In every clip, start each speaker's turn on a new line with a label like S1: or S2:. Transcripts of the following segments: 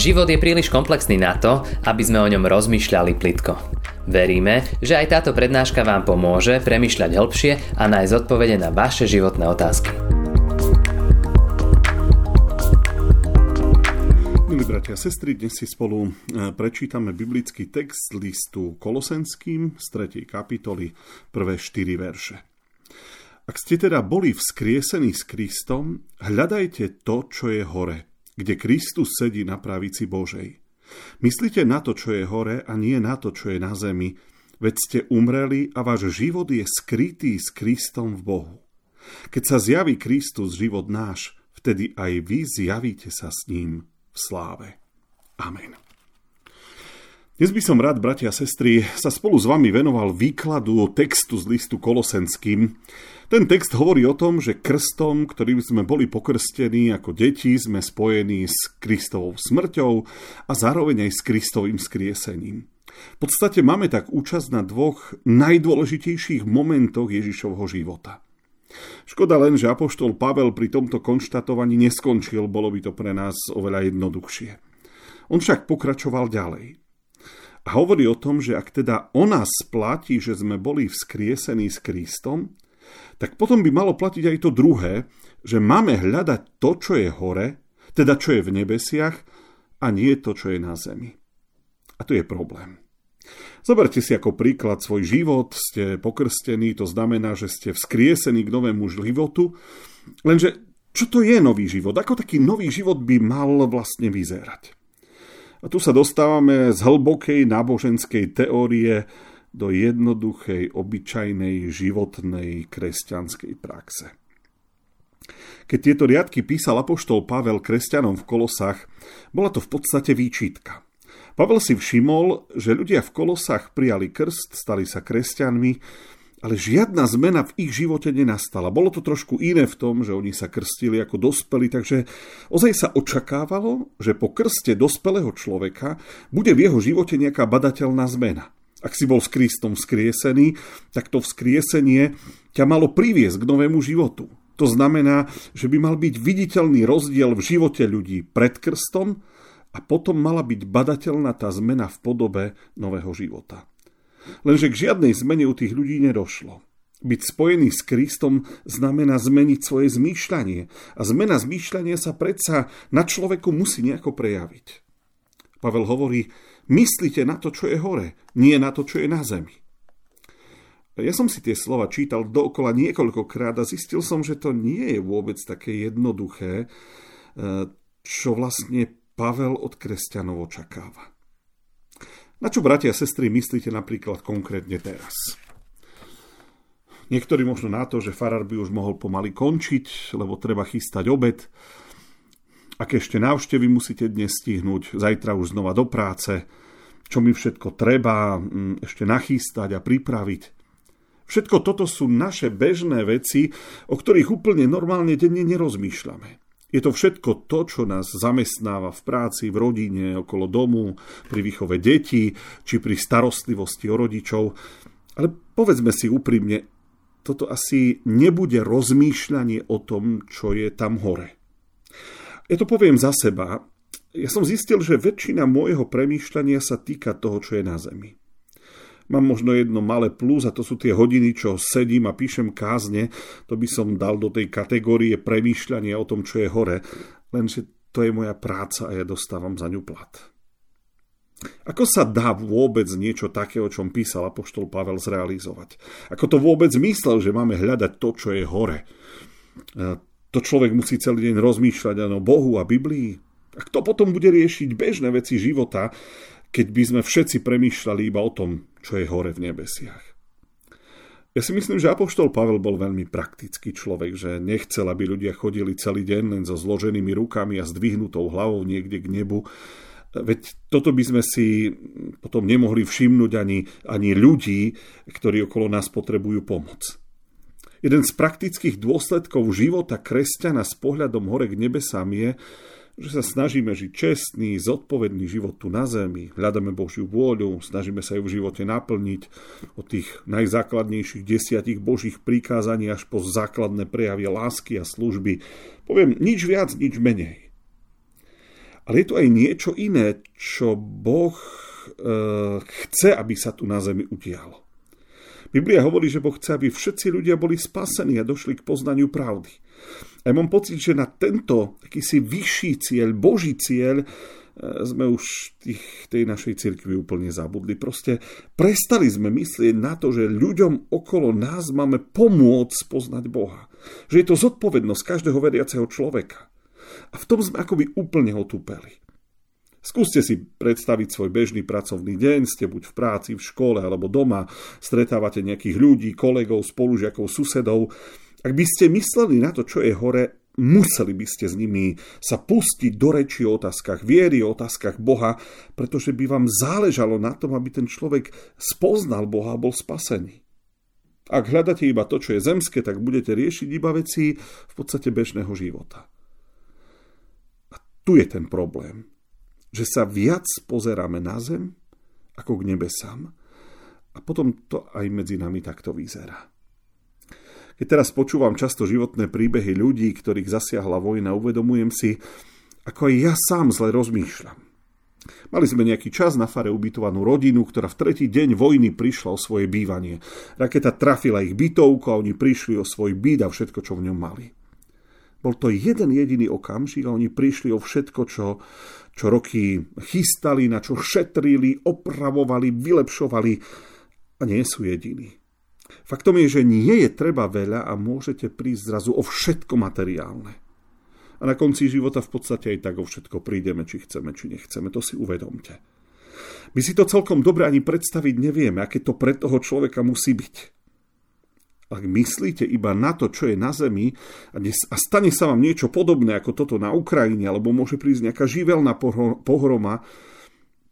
S1: Život je príliš komplexný na to, aby sme o ňom rozmýšľali plitko. Veríme, že aj táto prednáška vám pomôže premyšľať hĺbšie a nájsť odpovede na vaše životné otázky.
S2: Milí bratia a sestry, dnes si spolu e, prečítame biblický text listu Kolosenským z 3. kapitoly, prvé 4 verše. Ak ste teda boli vzkriesení s Kristom, hľadajte to, čo je hore, kde Kristus sedí na pravici Božej. Myslíte na to, čo je hore a nie na to, čo je na zemi, veď ste umreli a váš život je skrytý s Kristom v Bohu. Keď sa zjaví Kristus, život náš, vtedy aj vy zjavíte sa s ním v sláve. Amen. Dnes by som rád, bratia a sestry, sa spolu s vami venoval výkladu textu z listu Kolosenským. Ten text hovorí o tom, že krstom, ktorým sme boli pokrstení ako deti, sme spojení s Kristovou smrťou a zároveň aj s Kristovým skriesením. V podstate máme tak účasť na dvoch najdôležitejších momentoch Ježišovho života. Škoda len, že Apoštol Pavel pri tomto konštatovaní neskončil, bolo by to pre nás oveľa jednoduchšie. On však pokračoval ďalej. A hovorí o tom, že ak teda o nás platí, že sme boli vzkriesení s Kristom, tak potom by malo platiť aj to druhé, že máme hľadať to, čo je hore, teda čo je v nebesiach, a nie to, čo je na zemi. A to je problém. Zoberte si ako príklad svoj život, ste pokrstení, to znamená, že ste vzkriesení k novému životu, lenže čo to je nový život? Ako taký nový život by mal vlastne vyzerať? A tu sa dostávame z hlbokej náboženskej teórie do jednoduchej, obyčajnej, životnej kresťanskej praxe. Keď tieto riadky písal apoštol Pavel kresťanom v Kolosách, bola to v podstate výčitka. Pavel si všimol, že ľudia v Kolosách prijali krst, stali sa kresťanmi, ale žiadna zmena v ich živote nenastala. Bolo to trošku iné v tom, že oni sa krstili ako dospeli, takže ozaj sa očakávalo, že po krste dospelého človeka bude v jeho živote nejaká badateľná zmena. Ak si bol s Kristom vzkriesený, tak to vzkriesenie ťa malo priviesť k novému životu. To znamená, že by mal byť viditeľný rozdiel v živote ľudí pred krstom a potom mala byť badateľná tá zmena v podobe nového života. Lenže k žiadnej zmene u tých ľudí nedošlo. Byť spojený s Kristom znamená zmeniť svoje zmýšľanie. A zmena zmýšľania sa predsa na človeku musí nejako prejaviť. Pavel hovorí, myslíte na to, čo je hore, nie na to, čo je na zemi. Ja som si tie slova čítal dookola niekoľkokrát a zistil som, že to nie je vôbec také jednoduché, eh, čo vlastne Pavel od kresťanov očakáva. Na čo, bratia a sestry, myslíte napríklad konkrétne teraz? Niektorí možno na to, že farár by už mohol pomaly končiť, lebo treba chystať obed. Aké ešte návštevy musíte dnes stihnúť, zajtra už znova do práce, čo mi všetko treba mm, ešte nachystať a pripraviť. Všetko toto sú naše bežné veci, o ktorých úplne normálne denne nerozmýšľame. Je to všetko to, čo nás zamestnáva v práci, v rodine, okolo domu, pri výchove detí, či pri starostlivosti o rodičov. Ale povedzme si úprimne, toto asi nebude rozmýšľanie o tom, čo je tam hore. Ja to poviem za seba. Ja som zistil, že väčšina môjho premýšľania sa týka toho, čo je na zemi. Mám možno jedno malé plus a to sú tie hodiny, čo sedím a píšem kázne. To by som dal do tej kategórie premýšľania o tom, čo je hore. Lenže to je moja práca a ja dostávam za ňu plat. Ako sa dá vôbec niečo také, o čom písal Apoštol Pavel, zrealizovať? Ako to vôbec myslel, že máme hľadať to, čo je hore? To človek musí celý deň rozmýšľať o Bohu a Biblii? A kto potom bude riešiť bežné veci života, keď by sme všetci premýšľali iba o tom, čo je hore v nebesiach. Ja si myslím, že Apoštol Pavel bol veľmi praktický človek, že nechcel, aby ľudia chodili celý deň len so zloženými rukami a zdvihnutou hlavou niekde k nebu. Veď toto by sme si potom nemohli všimnúť ani, ani ľudí, ktorí okolo nás potrebujú pomoc. Jeden z praktických dôsledkov života kresťana s pohľadom hore k nebesám je, že sa snažíme žiť čestný, zodpovedný život tu na zemi, hľadáme Božiu vôľu, snažíme sa ju v živote naplniť od tých najzákladnejších desiatich Božích prikázaní až po základné prejavy lásky a služby. Poviem, nič viac, nič menej. Ale je tu aj niečo iné, čo Boh e, chce, aby sa tu na zemi udialo. Biblia hovorí, že Boh chce, aby všetci ľudia boli spasení a došli k poznaniu pravdy. A ja mám pocit, že na tento akýsi vyšší cieľ, Boží cieľ, e, sme už tých, tej našej cirkvi úplne zabudli. Proste prestali sme myslieť na to, že ľuďom okolo nás máme pomôcť poznať Boha. Že je to zodpovednosť každého veriaceho človeka. A v tom sme akoby úplne otúpeli. Skúste si predstaviť svoj bežný pracovný deň, ste buď v práci, v škole alebo doma, stretávate nejakých ľudí, kolegov, spolužiakov, susedov. Ak by ste mysleli na to, čo je hore, museli by ste s nimi sa pustiť do reči o otázkach viery, o otázkach Boha, pretože by vám záležalo na tom, aby ten človek spoznal Boha a bol spasený. Ak hľadáte iba to, čo je zemské, tak budete riešiť iba veci v podstate bežného života. A tu je ten problém že sa viac pozeráme na zem ako k nebesám. A potom to aj medzi nami takto vyzerá. Keď teraz počúvam často životné príbehy ľudí, ktorých zasiahla vojna, uvedomujem si, ako aj ja sám zle rozmýšľam. Mali sme nejaký čas na fare ubytovanú rodinu, ktorá v tretí deň vojny prišla o svoje bývanie. Raketa trafila ich bytovku a oni prišli o svoj byt a všetko, čo v ňom mali. Bol to jeden jediný okamžik a oni prišli o všetko, čo, čo roky chystali, na čo šetrili, opravovali, vylepšovali a nie sú jediní. Faktom je, že nie je treba veľa a môžete prísť zrazu o všetko materiálne. A na konci života v podstate aj tak o všetko prídeme, či chceme, či nechceme. To si uvedomte. My si to celkom dobre ani predstaviť nevieme, aké to pre toho človeka musí byť. Ak myslíte iba na to, čo je na Zemi a, stane sa vám niečo podobné ako toto na Ukrajine, alebo môže prísť nejaká živelná pohroma,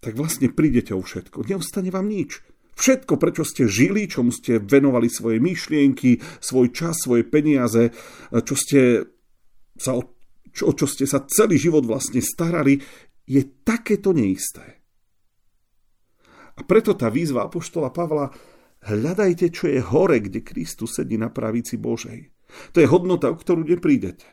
S2: tak vlastne prídete o všetko. Neostane vám nič. Všetko, prečo ste žili, čomu ste venovali svoje myšlienky, svoj čas, svoje peniaze, čo ste sa, čo, čo ste sa celý život vlastne starali, je takéto neisté. A preto tá výzva Apoštola Pavla Hľadajte, čo je hore, kde Kristus sedí na pravici Božej. To je hodnota, o ktorú neprídete.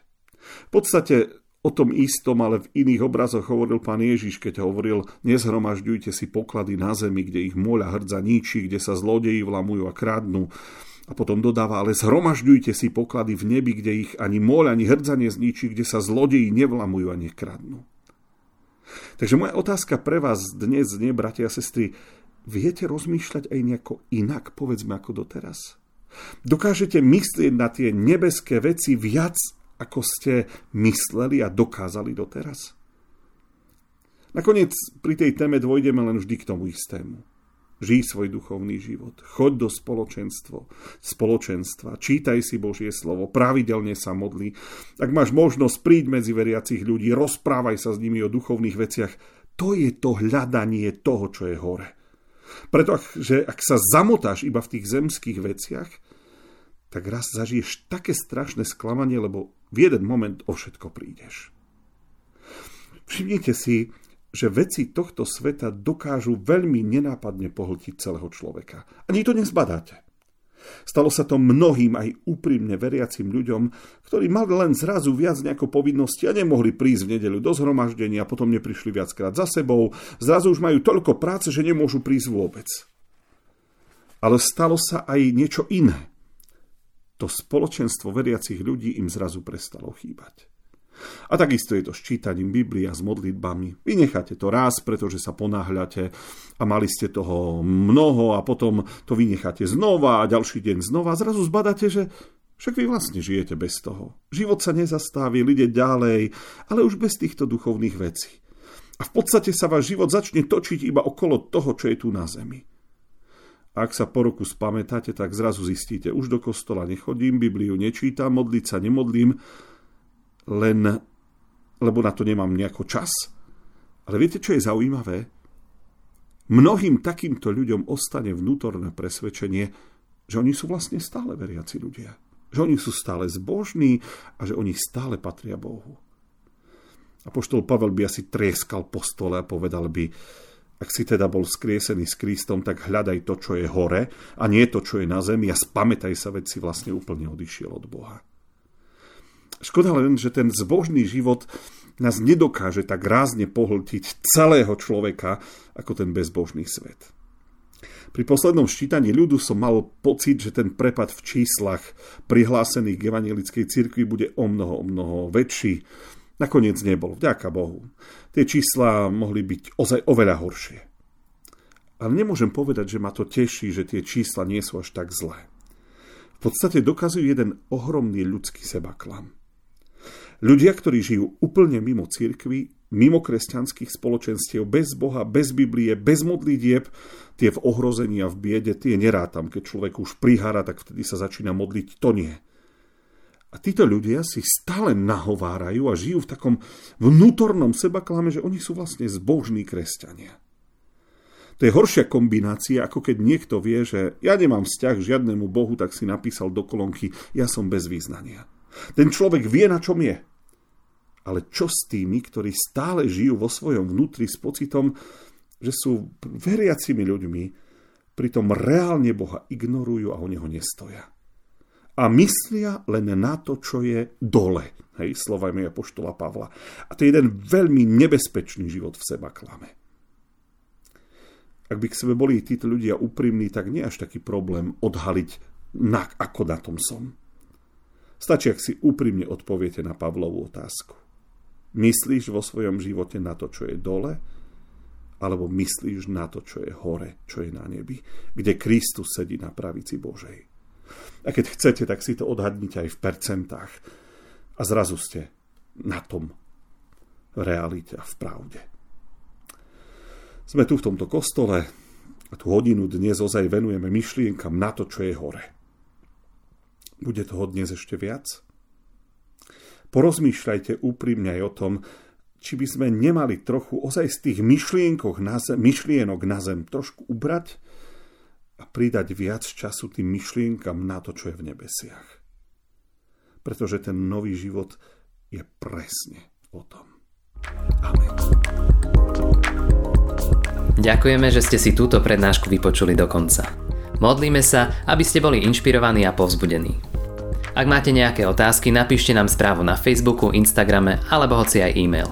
S2: V podstate o tom istom, ale v iných obrazoch hovoril pán Ježiš, keď hovoril, nezhromažďujte si poklady na zemi, kde ich moľa hrdza ničí, kde sa zlodeji vlamujú a kradnú. A potom dodáva, ale zhromažďujte si poklady v nebi, kde ich ani moľ, ani hrdza nezničí, kde sa zlodeji nevlamujú a nekradnú. Takže moja otázka pre vás dnes nie, bratia a sestry, Viete rozmýšľať aj nejako inak, povedzme, ako doteraz? Dokážete myslieť na tie nebeské veci viac, ako ste mysleli a dokázali doteraz? Nakoniec pri tej téme dvojdeme len vždy k tomu istému. Žij svoj duchovný život, choď do spoločenstvo, spoločenstva, čítaj si Božie slovo, pravidelne sa modli. Ak máš možnosť príť medzi veriacich ľudí, rozprávaj sa s nimi o duchovných veciach. To je to hľadanie toho, čo je hore. Pretože ak sa zamotáš iba v tých zemských veciach, tak raz zažiješ také strašné sklamanie, lebo v jeden moment o všetko prídeš. Všimnite si, že veci tohto sveta dokážu veľmi nenápadne pohltiť celého človeka. Ani to nezbadáte. Stalo sa to mnohým aj úprimne veriacim ľuďom, ktorí mali len zrazu viac nejako povinnosti a nemohli prísť v nedeľu do zhromaždenia a potom neprišli viackrát za sebou. Zrazu už majú toľko práce, že nemôžu prísť vôbec. Ale stalo sa aj niečo iné. To spoločenstvo veriacich ľudí im zrazu prestalo chýbať. A takisto je to s čítaním Biblia, s modlitbami. Vynecháte to raz, pretože sa ponáhľate a mali ste toho mnoho a potom to vynecháte znova a ďalší deň znova. A zrazu zbadáte, že však vy vlastne žijete bez toho. Život sa nezastaví, ide ďalej, ale už bez týchto duchovných vecí. A v podstate sa váš život začne točiť iba okolo toho, čo je tu na zemi. Ak sa po roku spamätáte, tak zrazu zistíte, už do kostola nechodím, Bibliu nečítam, modliť sa nemodlím, len lebo na to nemám nejako čas. Ale viete, čo je zaujímavé? Mnohým takýmto ľuďom ostane vnútorné presvedčenie, že oni sú vlastne stále veriaci ľudia. Že oni sú stále zbožní a že oni stále patria Bohu. A poštol Pavel by asi trieskal po stole a povedal by, ak si teda bol skriesený s Kristom, tak hľadaj to, čo je hore a nie to, čo je na zemi a spamätaj sa, veď si vlastne úplne odišiel od Boha. Škoda len, že ten zbožný život nás nedokáže tak rázne pohltiť celého človeka ako ten bezbožný svet. Pri poslednom ščítaní ľudu som mal pocit, že ten prepad v číslach prihlásených k evangelickej cirkvi bude o mnoho, o mnoho väčší. Nakoniec nebol, vďaka Bohu. Tie čísla mohli byť ozaj oveľa horšie. Ale nemôžem povedať, že ma to teší, že tie čísla nie sú až tak zlé. V podstate dokazujú jeden ohromný ľudský sebaklam. Ľudia, ktorí žijú úplne mimo cirkvi, mimo kresťanských spoločenstiev, bez Boha, bez Biblie, bez modlitieb, tie v ohrození a v biede, tie nerátam. Keď človek už prihára, tak vtedy sa začína modliť, to nie. A títo ľudia si stále nahovárajú a žijú v takom vnútornom sebaklame, že oni sú vlastne zbožní kresťania. To je horšia kombinácia, ako keď niekto vie, že ja nemám vzťah k žiadnemu Bohu, tak si napísal do kolonky, ja som bez význania. Ten človek vie, na čom je. Ale čo s tými, ktorí stále žijú vo svojom vnútri s pocitom, že sú veriacimi ľuďmi, pritom reálne Boha ignorujú a oni ho nestoja. A myslia len na to, čo je dole. Hej, slovami apoštola Pavla. A to je jeden veľmi nebezpečný život v seba klame. Ak by k sebe boli títo ľudia úprimní, tak nie až taký problém odhaliť, na, ako na tom som. Stačí, ak si úprimne odpoviete na Pavlovú otázku. Myslíš vo svojom živote na to, čo je dole, alebo myslíš na to, čo je hore, čo je na nebi, kde Kristus sedí na pravici Božej. A keď chcete, tak si to odhadnite aj v percentách. A zrazu ste na tom v realite a v pravde. Sme tu v tomto kostole a tú hodinu dnes ozaj venujeme myšlienkam na to, čo je hore. Bude toho dnes ešte viac? Porozmýšľajte úprimne aj o tom, či by sme nemali trochu ozaj z tých na zem, myšlienok na zem trošku ubrať a pridať viac času tým myšlienkam na to, čo je v nebesiach. Pretože ten nový život je presne o tom. Amen.
S1: Ďakujeme, že ste si túto prednášku vypočuli do konca. Modlíme sa, aby ste boli inšpirovaní a povzbudení. Ak máte nejaké otázky, napíšte nám správu na Facebooku, Instagrame alebo hoci aj e-mail.